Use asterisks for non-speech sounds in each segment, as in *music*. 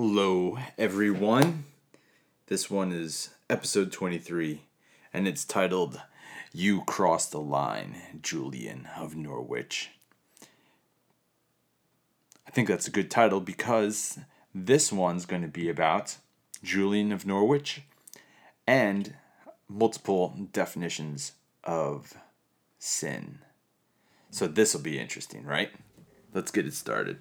Hello, everyone. This one is episode 23, and it's titled You Crossed the Line, Julian of Norwich. I think that's a good title because this one's going to be about Julian of Norwich and multiple definitions of sin. So this will be interesting, right? Let's get it started.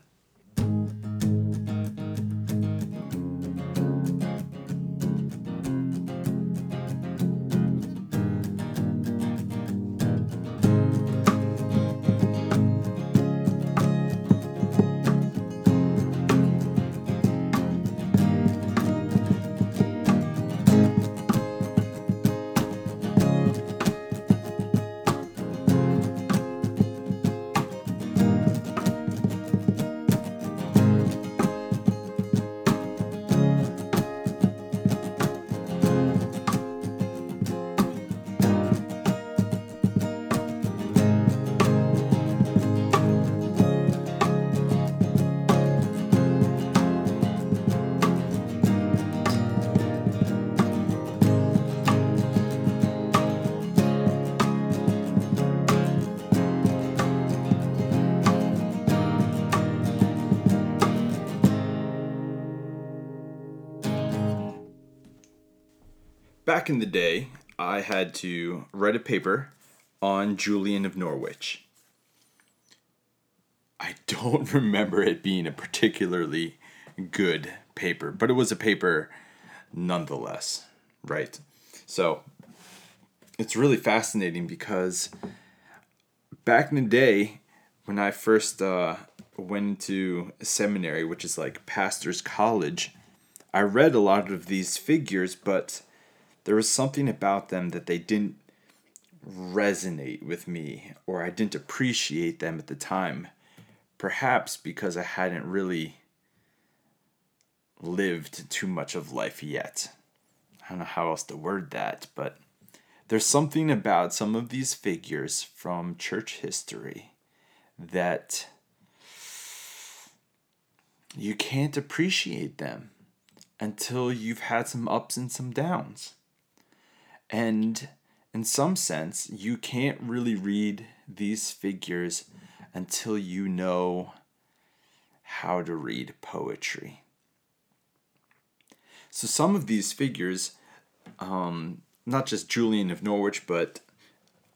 Back in the day, I had to write a paper on Julian of Norwich. I don't *laughs* remember it being a particularly good paper, but it was a paper nonetheless, right? So it's really fascinating because back in the day, when I first uh, went to seminary, which is like pastor's college, I read a lot of these figures, but there was something about them that they didn't resonate with me or I didn't appreciate them at the time. Perhaps because I hadn't really lived too much of life yet. I don't know how else to word that, but there's something about some of these figures from church history that you can't appreciate them until you've had some ups and some downs. And in some sense, you can't really read these figures until you know how to read poetry. So, some of these figures, um, not just Julian of Norwich, but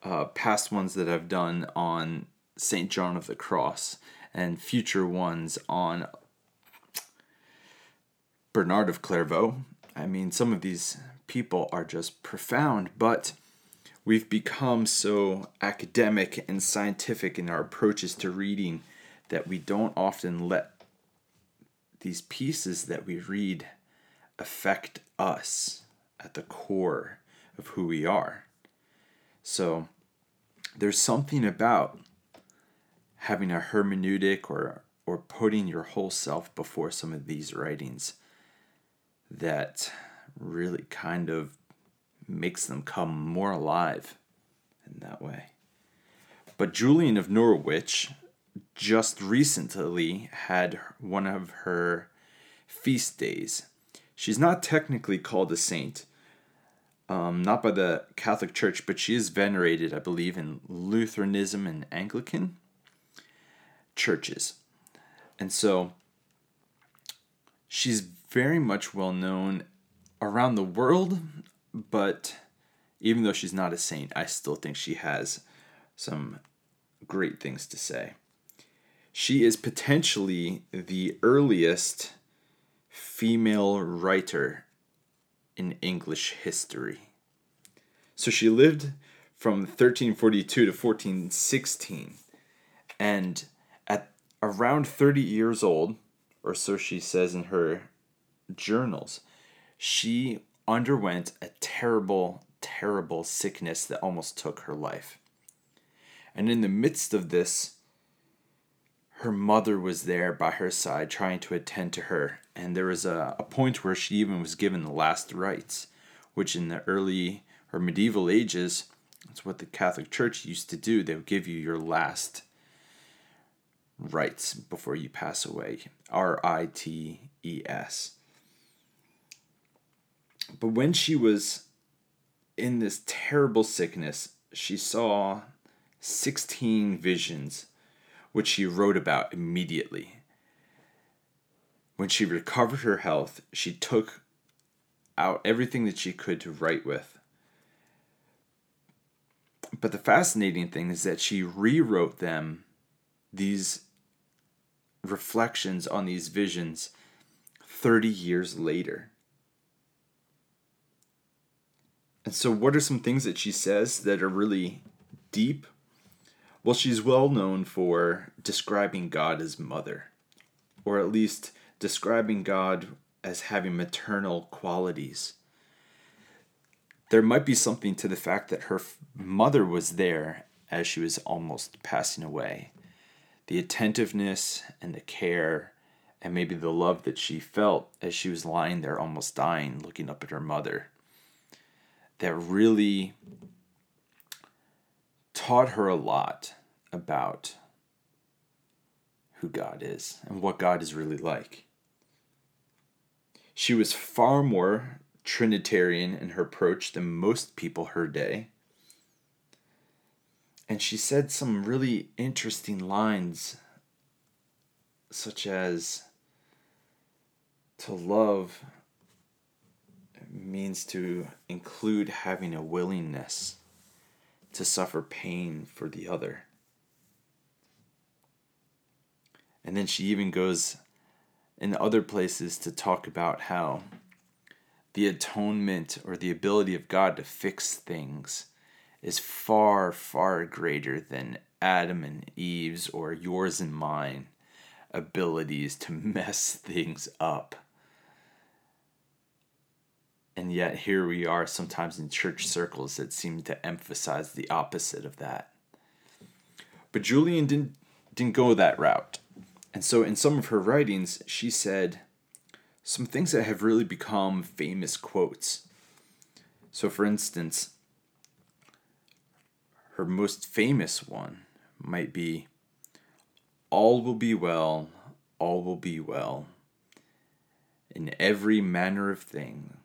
uh, past ones that I've done on St. John of the Cross, and future ones on Bernard of Clairvaux. I mean, some of these people are just profound, but we've become so academic and scientific in our approaches to reading that we don't often let these pieces that we read affect us at the core of who we are. So there's something about having a hermeneutic or or putting your whole self before some of these writings that really kind of makes them come more alive in that way. But Julian of Norwich just recently had one of her feast days. She's not technically called a saint, um, not by the Catholic Church, but she is venerated, I believe, in Lutheranism and Anglican churches. And so she's very much well known around the world, but even though she's not a saint, I still think she has some great things to say. She is potentially the earliest female writer in English history. So she lived from 1342 to 1416. And at around 30 years old, or so she says in her journals, she underwent a terrible, terrible sickness that almost took her life. And in the midst of this, her mother was there by her side trying to attend to her. And there was a, a point where she even was given the last rites, which in the early or medieval ages, that's what the Catholic Church used to do. They would give you your last rites before you pass away. R I T E S. But when she was in this terrible sickness, she saw 16 visions, which she wrote about immediately. When she recovered her health, she took out everything that she could to write with. But the fascinating thing is that she rewrote them, these reflections on these visions, 30 years later. And so, what are some things that she says that are really deep? Well, she's well known for describing God as mother, or at least describing God as having maternal qualities. There might be something to the fact that her mother was there as she was almost passing away. The attentiveness and the care, and maybe the love that she felt as she was lying there almost dying, looking up at her mother that really taught her a lot about who God is and what God is really like. She was far more Trinitarian in her approach than most people her day. And she said some really interesting lines, such as to love means to include having a willingness to suffer pain for the other. And then she even goes in other places to talk about how the atonement or the ability of God to fix things is far, far greater than Adam and Eve's or yours and mine abilities to *laughs* mess things up. And yet, here we are sometimes in church circles that seem to emphasize the opposite of that. But Julian didn't, didn't go that route. And so, in some of her writings, she said some things that have really become famous quotes. So, for instance, her most famous one might be All will be well, all will be well. In every manner of thing,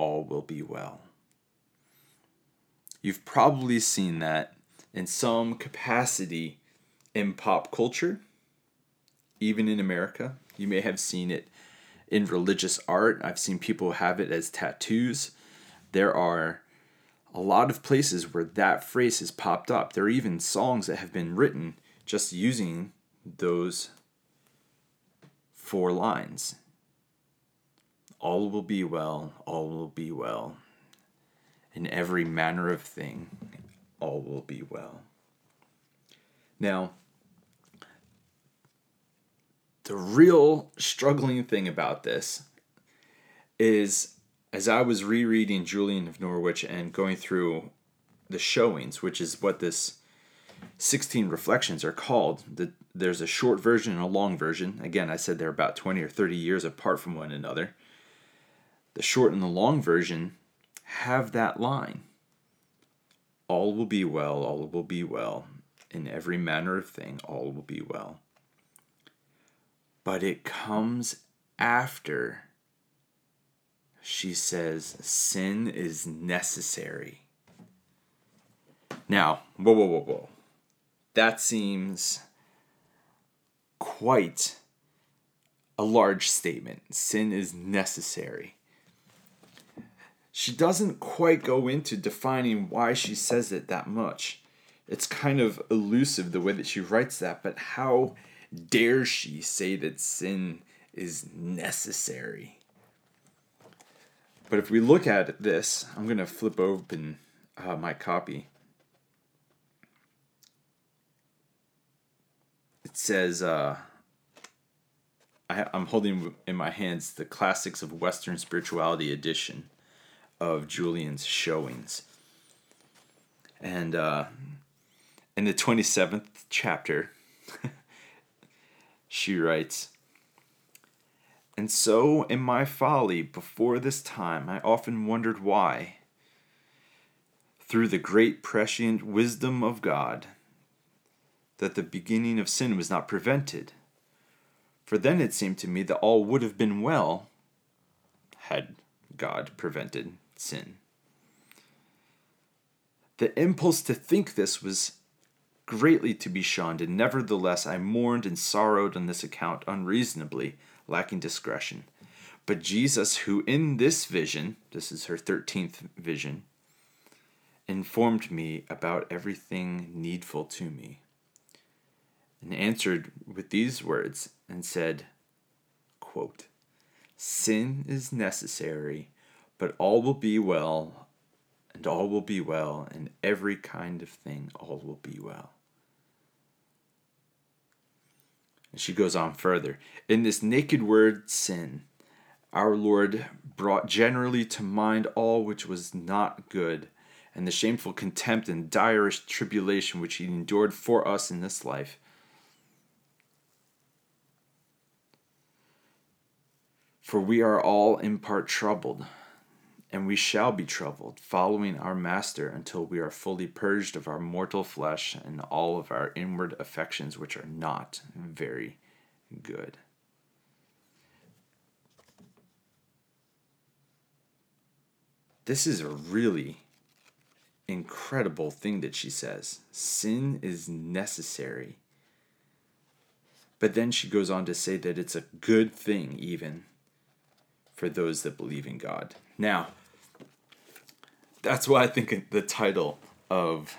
all will be well. You've probably seen that in some capacity in pop culture, even in America. You may have seen it in religious art. I've seen people have it as tattoos. There are a lot of places where that phrase has popped up. There are even songs that have been written just using those four lines all will be well, all will be well. In every manner of thing, all will be well. Now, the real struggling thing about this is as I was rereading Julian of Norwich and going through the showings, which is what this 16 reflections are called, the, there's a short version and a long version. Again, I said they're about 20 or 30 years apart from one another the short and the long version have that line All will be well, all will be well. In every manner of thing, all will be well. But it comes after she says sin is necessary. Now, whoa, whoa, whoa, whoa. That seems quite a large statement. Sin is necessary she doesn't quite go into defining why she says it that much. It's kind of elusive the way that she writes that, but how dare she say that sin is necessary? But if we look at this, I'm going to flip open uh, my copy. It says, uh, I, I'm holding in my hands the Classics of Western Spirituality edition of Julian's showings. And uh, in the 27th chapter, *laughs* she writes, And so in my folly before this time, I often wondered why, through the great prescient wisdom of God, that the beginning of sin was not prevented. For then it seemed to me that all would have been well had God prevented sin. The impulse to think this was greatly to be shunned, and nevertheless I mourned and sorrowed on this account unreasonably, lacking discretion. But Jesus, who in this vision, this is her 13th vision, informed me about everything needful to me, and answered with these words and said, quote, Sin is necessary, but all will be well, and all will be well, and every kind of thing all will be well. And she goes on further. In this naked word, sin, our Lord brought generally to mind all which was not good, and the shameful contempt and direst tribulation which he endured for us in this life. For we are all in part troubled, and we shall be troubled, following our Master until we are fully purged of our mortal flesh and all of our inward affections which are not very good. This is a really incredible thing that she says. Sin is necessary. But then she goes on to say that it's a good thing, even for those that believe in God. Now, that's why I think the title of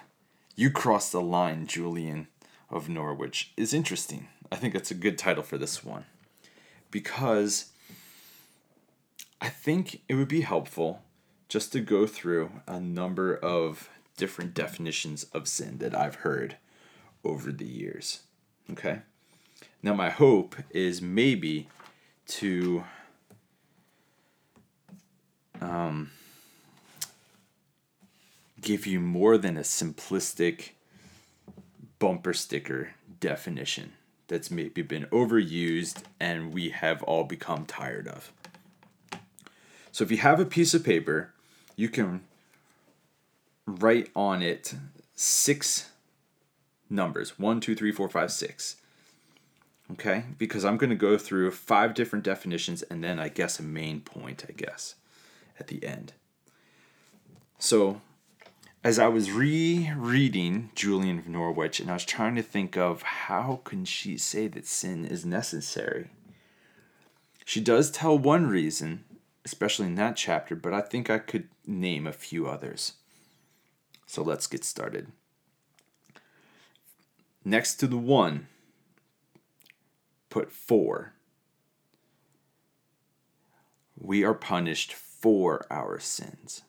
You Crossed the Line, Julian of Norwich, is interesting. I think it's a good title for this one because I think it would be helpful just to go through a number of different definitions of sin that I've heard over the years. Okay? Now, my hope is maybe to um, give you more than a simplistic bumper sticker definition that's maybe been overused and we have all become tired of. So, if you have a piece of paper, you can write on it six numbers one, two, three, four, five, six. Okay? Because I'm going to go through five different definitions and then I guess a main point, I guess, at the end. So, as I was rereading Julian of Norwich and I was trying to think of how can she say that sin is necessary? She does tell one reason, especially in that chapter, but I think I could name a few others. So let's get started. Next to the one, put for. We are punished for our sins.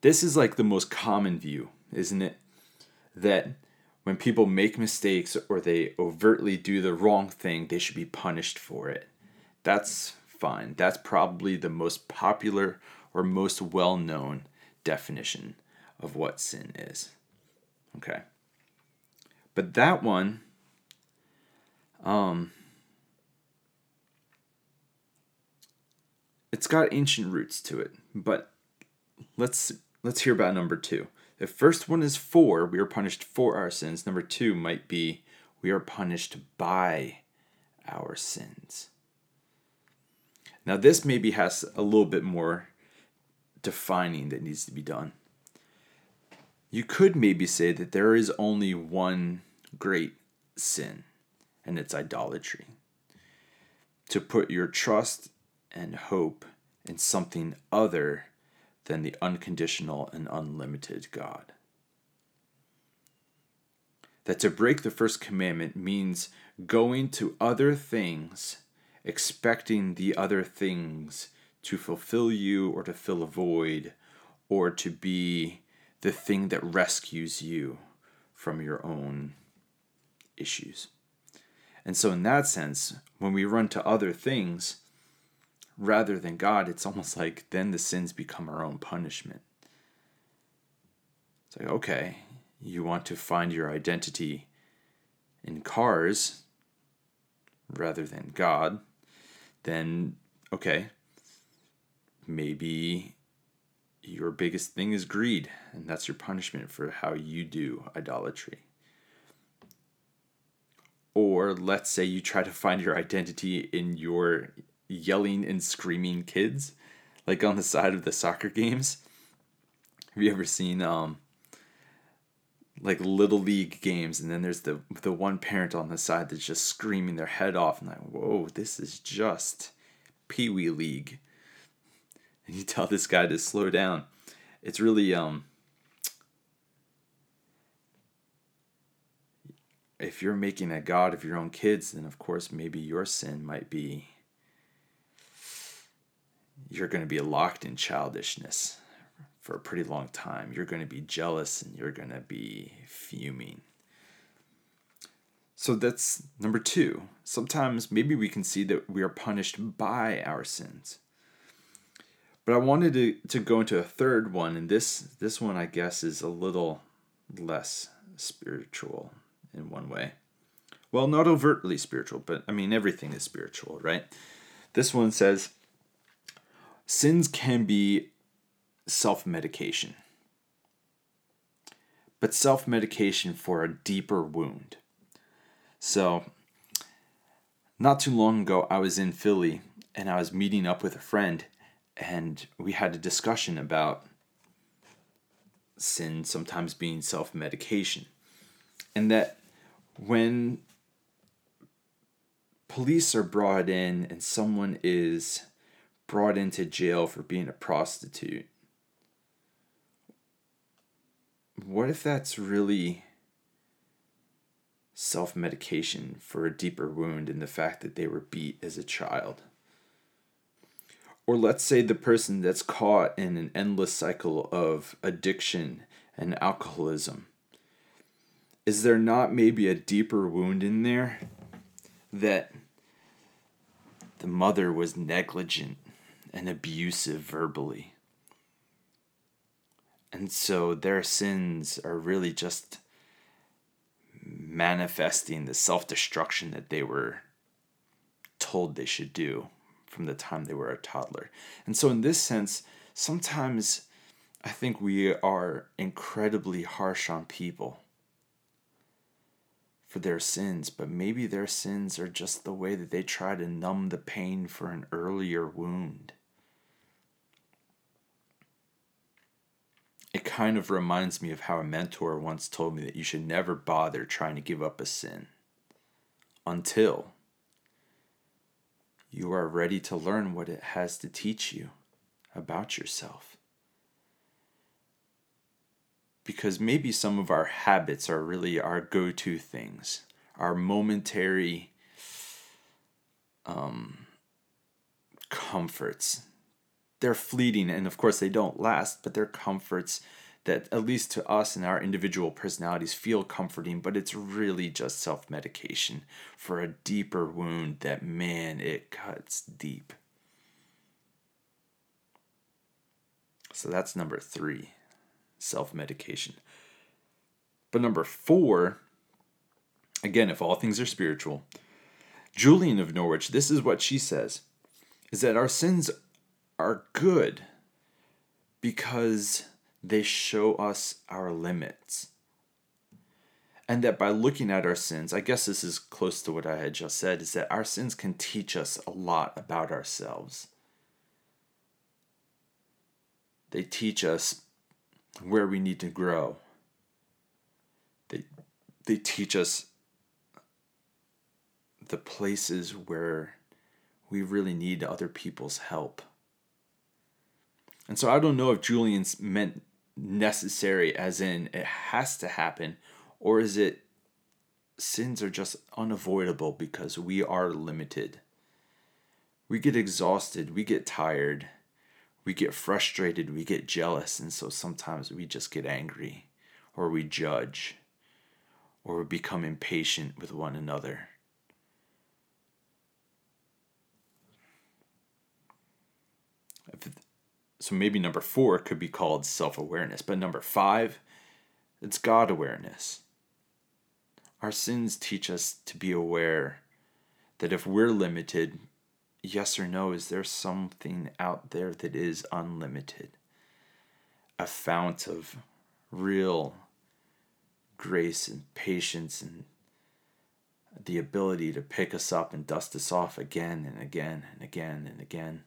This is like the most common view, isn't it? That when people make mistakes or they overtly do the wrong thing, they should be punished for it. That's fine. That's probably the most popular or most well known definition of what sin is. Okay. But that one, um, it's got ancient roots to it. But let's let's hear about number two. The first one is for we are punished for our sins. Number two might be we are punished by our sins. Now, this maybe has a little bit more defining that needs to be done. You could maybe say that there is only one great sin, and it's idolatry. To put your trust and hope in something other than the unconditional and unlimited God. That to break the first commandment means going to other things expecting the other things to fulfill you or to fill a void or to be the thing that rescues you from your own issues. And so, in that sense, when we run to other things rather than God, it's almost like then the sins become our own punishment. It's like, okay, you want to find your identity in cars rather than God then okay, maybe your biggest thing is greed, and that's your punishment for how you do idolatry. Or let's say you try to find your identity in your yelling and screaming kids, like on the side of the soccer games. Have you ever seen um like little league games and then there's the the one parent on the side that's just screaming their head off and like, whoa, this is just Pee Wee League. And you tell this guy to slow down. It's really um if you're making a god of your own kids, then of course maybe your sin might be you're going to be locked in childishness for a pretty long time. You're going to be jealous and you're going to be fuming. So that's number two. Sometimes maybe we can see that we are punished by our sins. But I wanted to, to go into a third one, and this this one I guess is a little less spiritual in one way. Well, not overtly spiritual, but I mean, everything is spiritual, right? This one says sins can be self medication, but self medication for a deeper wound. So, not too long ago, I was in Philly and I was meeting up with a friend, and we had a discussion about sin sometimes being self medication. And that when police are brought in and someone is brought into jail for being a prostitute, what if that's really self medication for a deeper wound in the fact that they were beat as a child? Or let's say the person that's caught in an endless cycle of addiction and alcoholism is there not maybe a deeper wound in there that the mother was negligent and abusive verbally? And so their sins are really just manifesting the self destruction that they were told they should do from the time they were a toddler. And so, in this sense, sometimes I think we are incredibly harsh on people for their sins, but maybe their sins are just the way that they try to numb the pain for an earlier wound. It kind of reminds me of how a mentor once told me that you should never bother trying to give up a sin until you are ready to learn what it has to teach you about yourself because maybe some of our habits are really our go to things, our momentary um, comforts. They're fleeting, and of course, they don't last, but they're comforts that, at least to us and our individual personalities, feel comforting, but it's really just self medication for a deeper wound that, man, it cuts deep. So that's number three self medication. But number four, again, if all things are spiritual, Julian of Norwich, this is what she says is that our sins are good because they show us our limits. And that by looking at our sins, I guess this is close to what I had just said, is that our sins can teach us a lot about ourselves. They teach us where we need to grow. They, they teach us the places where we really need other people's help. And so I don't know if Julian's meant necessary as in it has to happen, or is it sins are just unavoidable because we are limited. We get exhausted, we get tired, we get frustrated, we get jealous, and so sometimes we just get angry or we judge or we become impatient with one another. So maybe number four could be called self awareness, but number five, it's God awareness. Our sins teach us to be aware that if we're limited, yes or no, is there something out there that is unlimited? A fount of real grace and patience and the ability to pick us up and dust us off again and again and again and again.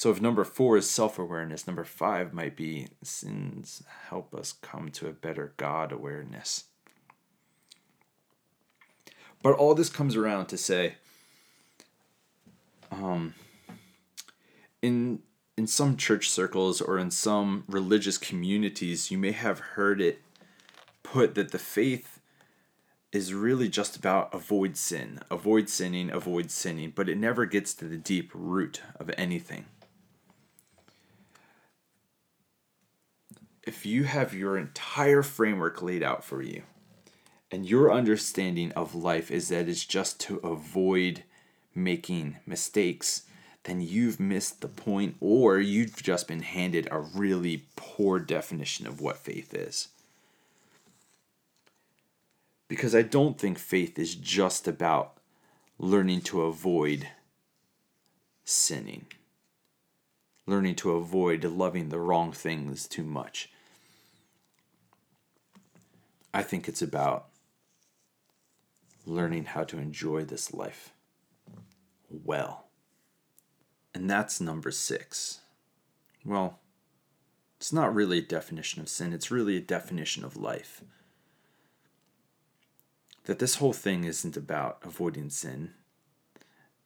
So, if number four is self awareness, number five might be sins help us come to a better God awareness. But all this comes around to say, um, in in some church circles or in some religious communities, you may have heard it put that the faith is really just about avoid sin, avoid sinning, avoid sinning, but it never gets to the deep root of anything. If you have your entire framework laid out for you, and your understanding of life is that it's just to avoid making mistakes, then you've missed the point or you've just been handed a really poor definition of what faith is. Because I don't think faith is just about learning to avoid sinning, learning to avoid loving the wrong things too much. I think it's about learning how to enjoy this life well. And that's number six. Well, it's not really a definition of sin, it's really a definition of life. That this whole thing isn't about avoiding sin,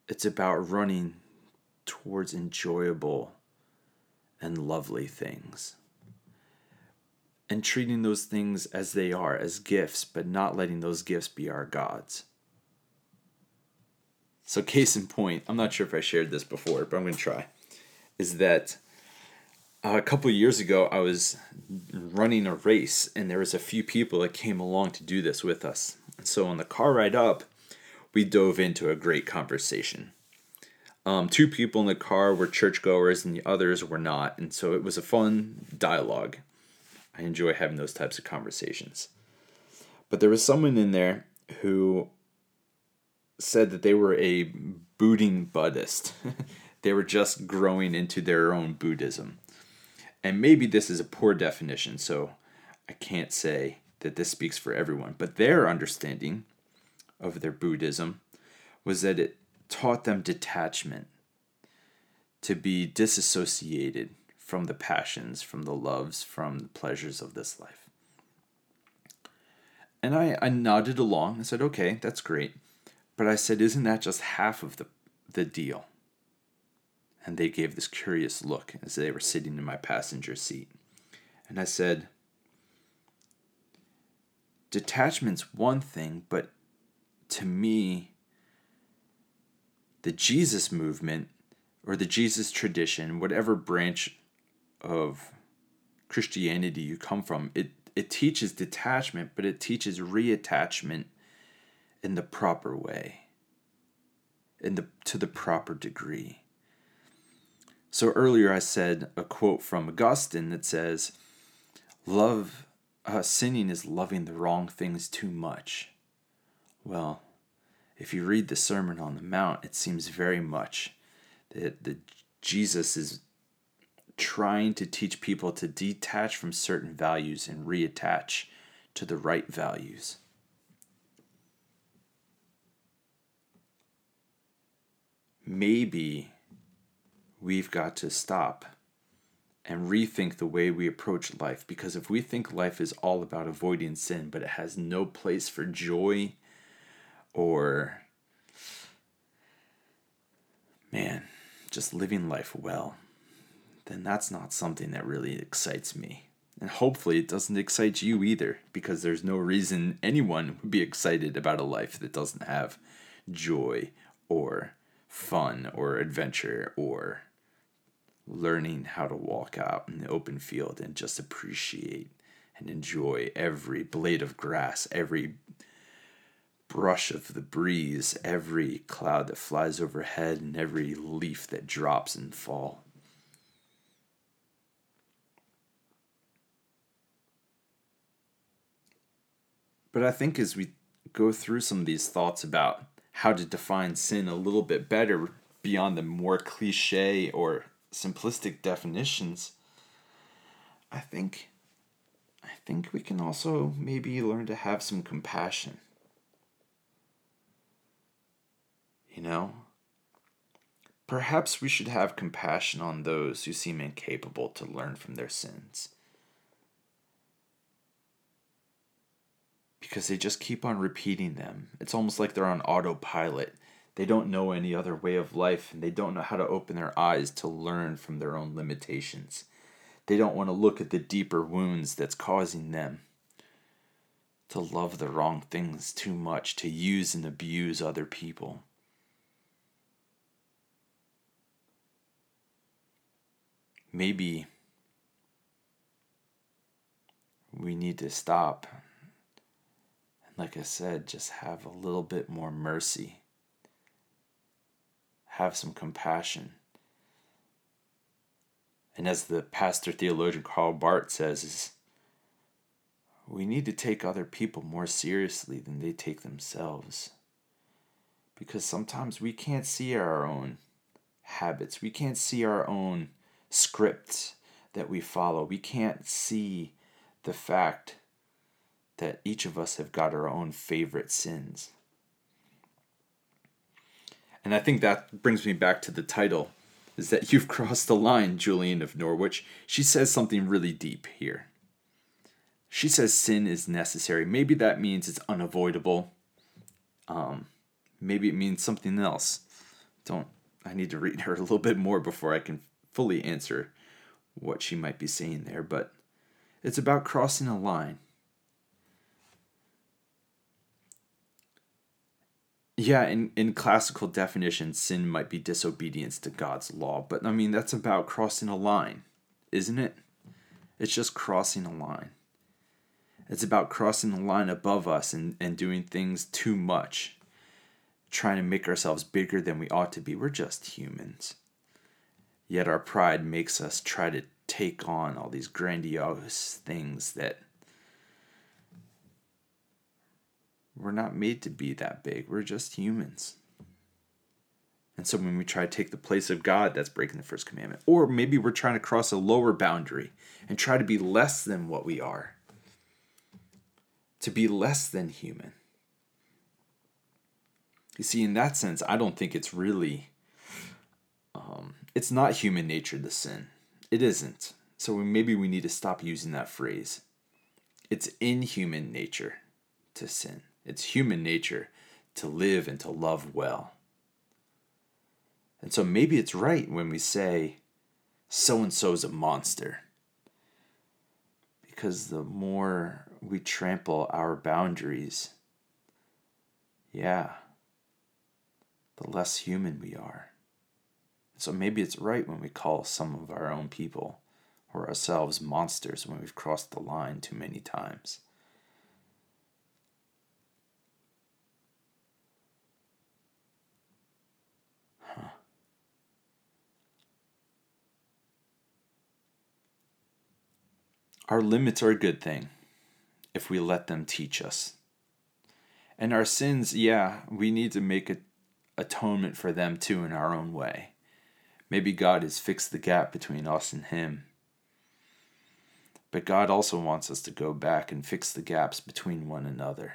it's about running towards enjoyable and lovely things. And treating those things as they are, as gifts, but not letting those gifts be our gods. So, case in point, I'm not sure if I shared this before, but I'm going to try. Is that uh, a couple years ago, I was running a race, and there was a few people that came along to do this with us. And so, on the car ride up, we dove into a great conversation. Um, two people in the car were churchgoers, and the others were not, and so it was a fun dialogue. I enjoy having those types of conversations. But there was someone in there who said that they were a booting Buddhist. *laughs* they were just growing into their own Buddhism. And maybe this is a poor definition, so I can't say that this speaks for everyone. But their understanding of their Buddhism was that it taught them detachment, to be disassociated from the passions, from the loves, from the pleasures of this life. And I, I nodded along and said, okay, that's great. But I said, Isn't that just half of the, the deal? And they gave this curious look as they were sitting in my passenger seat. And I said, Detachment's one thing, but to me, the Jesus movement or the Jesus tradition, whatever branch of Christianity you come from, it, it teaches detachment, but it teaches reattachment in the proper way, in the to the proper degree. So earlier I said a quote from Augustine that says, "Love, uh, sinning is loving the wrong things too much." Well, if you read the Sermon on the Mount, it seems very much that the Jesus is trying to teach people to detach from certain values and reattach to the right values. maybe we've got to stop and rethink the way we approach life. Because if we think life is all about avoiding sin, but it has no place for joy or, man, just living life well, then that's not something that really excites me. And hopefully it doesn't excite you either, because there's no reason anyone would be excited about a life that doesn't have joy or fun or adventure or learning how to walk out in the open field and just appreciate and enjoy every blade of grass, every brush of the breeze, every cloud that flies overhead, and every leaf that drops in fall. But I think as we go through some of these thoughts about how to define sin a little bit better beyond the more cliche or simplistic definitions, I think I think we can also maybe learn to have some compassion. You know? Perhaps we should have compassion on those who seem incapable to learn from their sins. Because they just keep on repeating them. It's almost like they're on autopilot. They don't know any other way of life and they don't know how to open their eyes to learn from their own limitations. They don't want to look at the deeper wounds that's causing them to love the wrong things too much, to use and abuse other people. Maybe we need to stop like I said, just have a little bit more mercy, have some compassion. And as the pastor theologian Karl Barth says, is we need to take other people more seriously than they take themselves. Because sometimes we can't see our own habits, we can't see our own scripts that we follow, we can't see the fact that each of us have got our own favorite sins. And I think that brings me back to the title is that you've *laughs* crossed the line, Julian of Norwich. She says something really deep here. She says sin is necessary. Maybe that means it's unavoidable. Um, maybe it means something else. Don't I need to read *laughs* her a little bit more before I can fully answer what she might be saying there, but it's about crossing a line. Yeah, in, in classical definition, sin might be disobedience to God's law, but I mean, that's about crossing a line, isn't it? It's just crossing a line. It's about crossing the line above us and, and doing things too much, trying to make ourselves bigger than we ought to be. We're just humans. Yet our pride makes us try to take on all these grandiose things that We're not made to be that big. We're just humans. And so when we try to take the place of God, that's breaking the first commandment. Or maybe we're trying to cross a lower boundary and try to be less than what we are. To be less than human. You see, in that sense, I don't think it's really, um, it's not human nature to sin. It isn't. So maybe we need to stop using that phrase. It's in human nature to sin. It's human nature to live and to love well. And so maybe it's right when we say, so and so's a monster. Because the more we trample our boundaries, yeah, the less human we are. So maybe it's right when we call some of our own people or ourselves monsters when we've crossed the line too many times. Our limits are a good thing if we let them teach us. And our sins, yeah, we need to make a atonement for them too in our own way. Maybe God has fixed the gap between us and Him. But God also wants us to go back and fix the gaps between one another.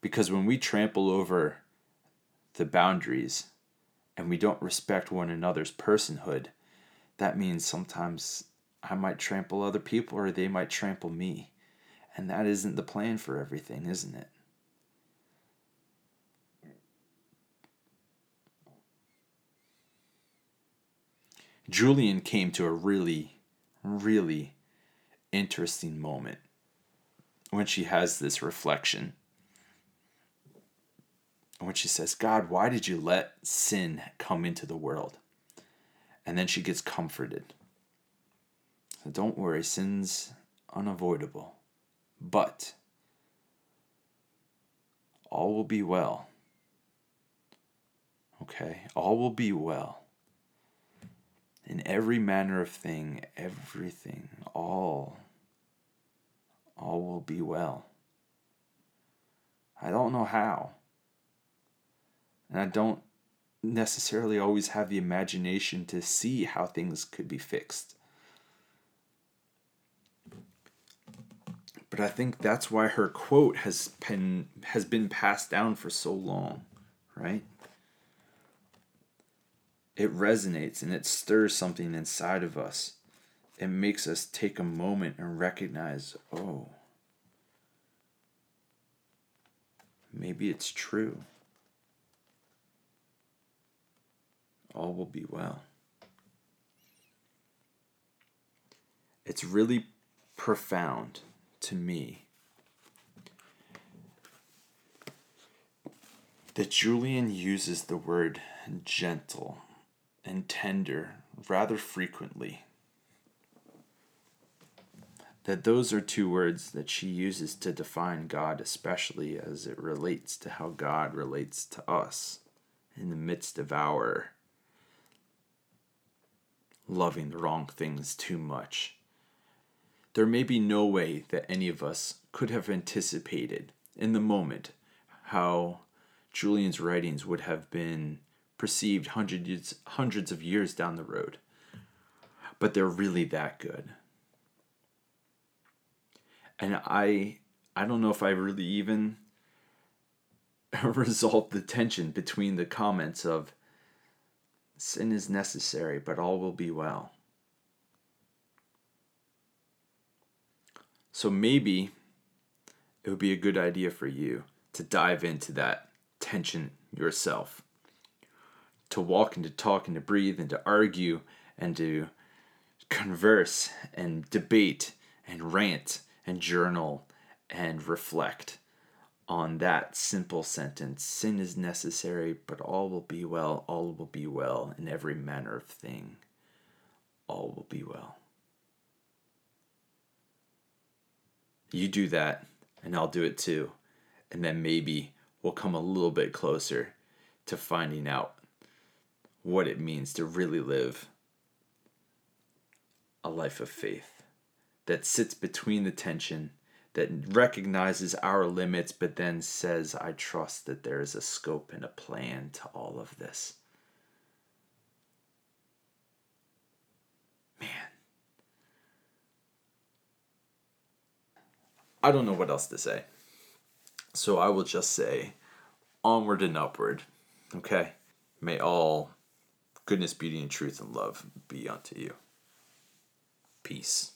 Because when we trample over the boundaries and we don't respect one another's personhood, that means sometimes I might trample other people or they might trample me. And that isn't the plan for everything, isn't it? Julian came to a really, really interesting moment when she has this reflection. When she says, God, why did you let sin come into the world? And then she gets comforted. Don't worry, sin's unavoidable. But all will be well. Okay? All will be well. In every manner of thing, everything, all, all will be well. I don't know how. And I don't necessarily always have the imagination to see how things could be fixed. But I think that's why her quote has been has been passed down for so long, right? It resonates and it stirs something inside of us. It makes us take a moment and recognize, oh, maybe it's true. All will be well. It's really profound to me that Julian uses the word gentle and tender rather frequently. That those are two words that she uses to define God, especially as it relates to how God relates to us in the midst of our loving the wrong things too much. There may be no way that any of us could have anticipated in the moment how Julian's writings would have been perceived hundreds hundreds of years down the road. But they're really that good. And I I don't know if I really even *laughs* resolved the tension between the comments of sin is necessary, but all will be well. So maybe it would be a good idea for you to dive into that tension yourself to walk and to talk and to breathe and to argue and to converse and debate and rant and journal and reflect on that simple sentence. Sin is necessary but all will be well. All will be well in every manner of thing. All will be well you do that and I'll do it too and then maybe we'll come a little bit closer to finding out what it means to really live a life of faith that sits between the tension, that recognizes our limits, but then says, I trust that there is a scope and a plan to all of this. Man. I don't know what else to say. So I will just say, onward and upward. Okay? May all goodness, beauty, and truth and love be unto you. Peace.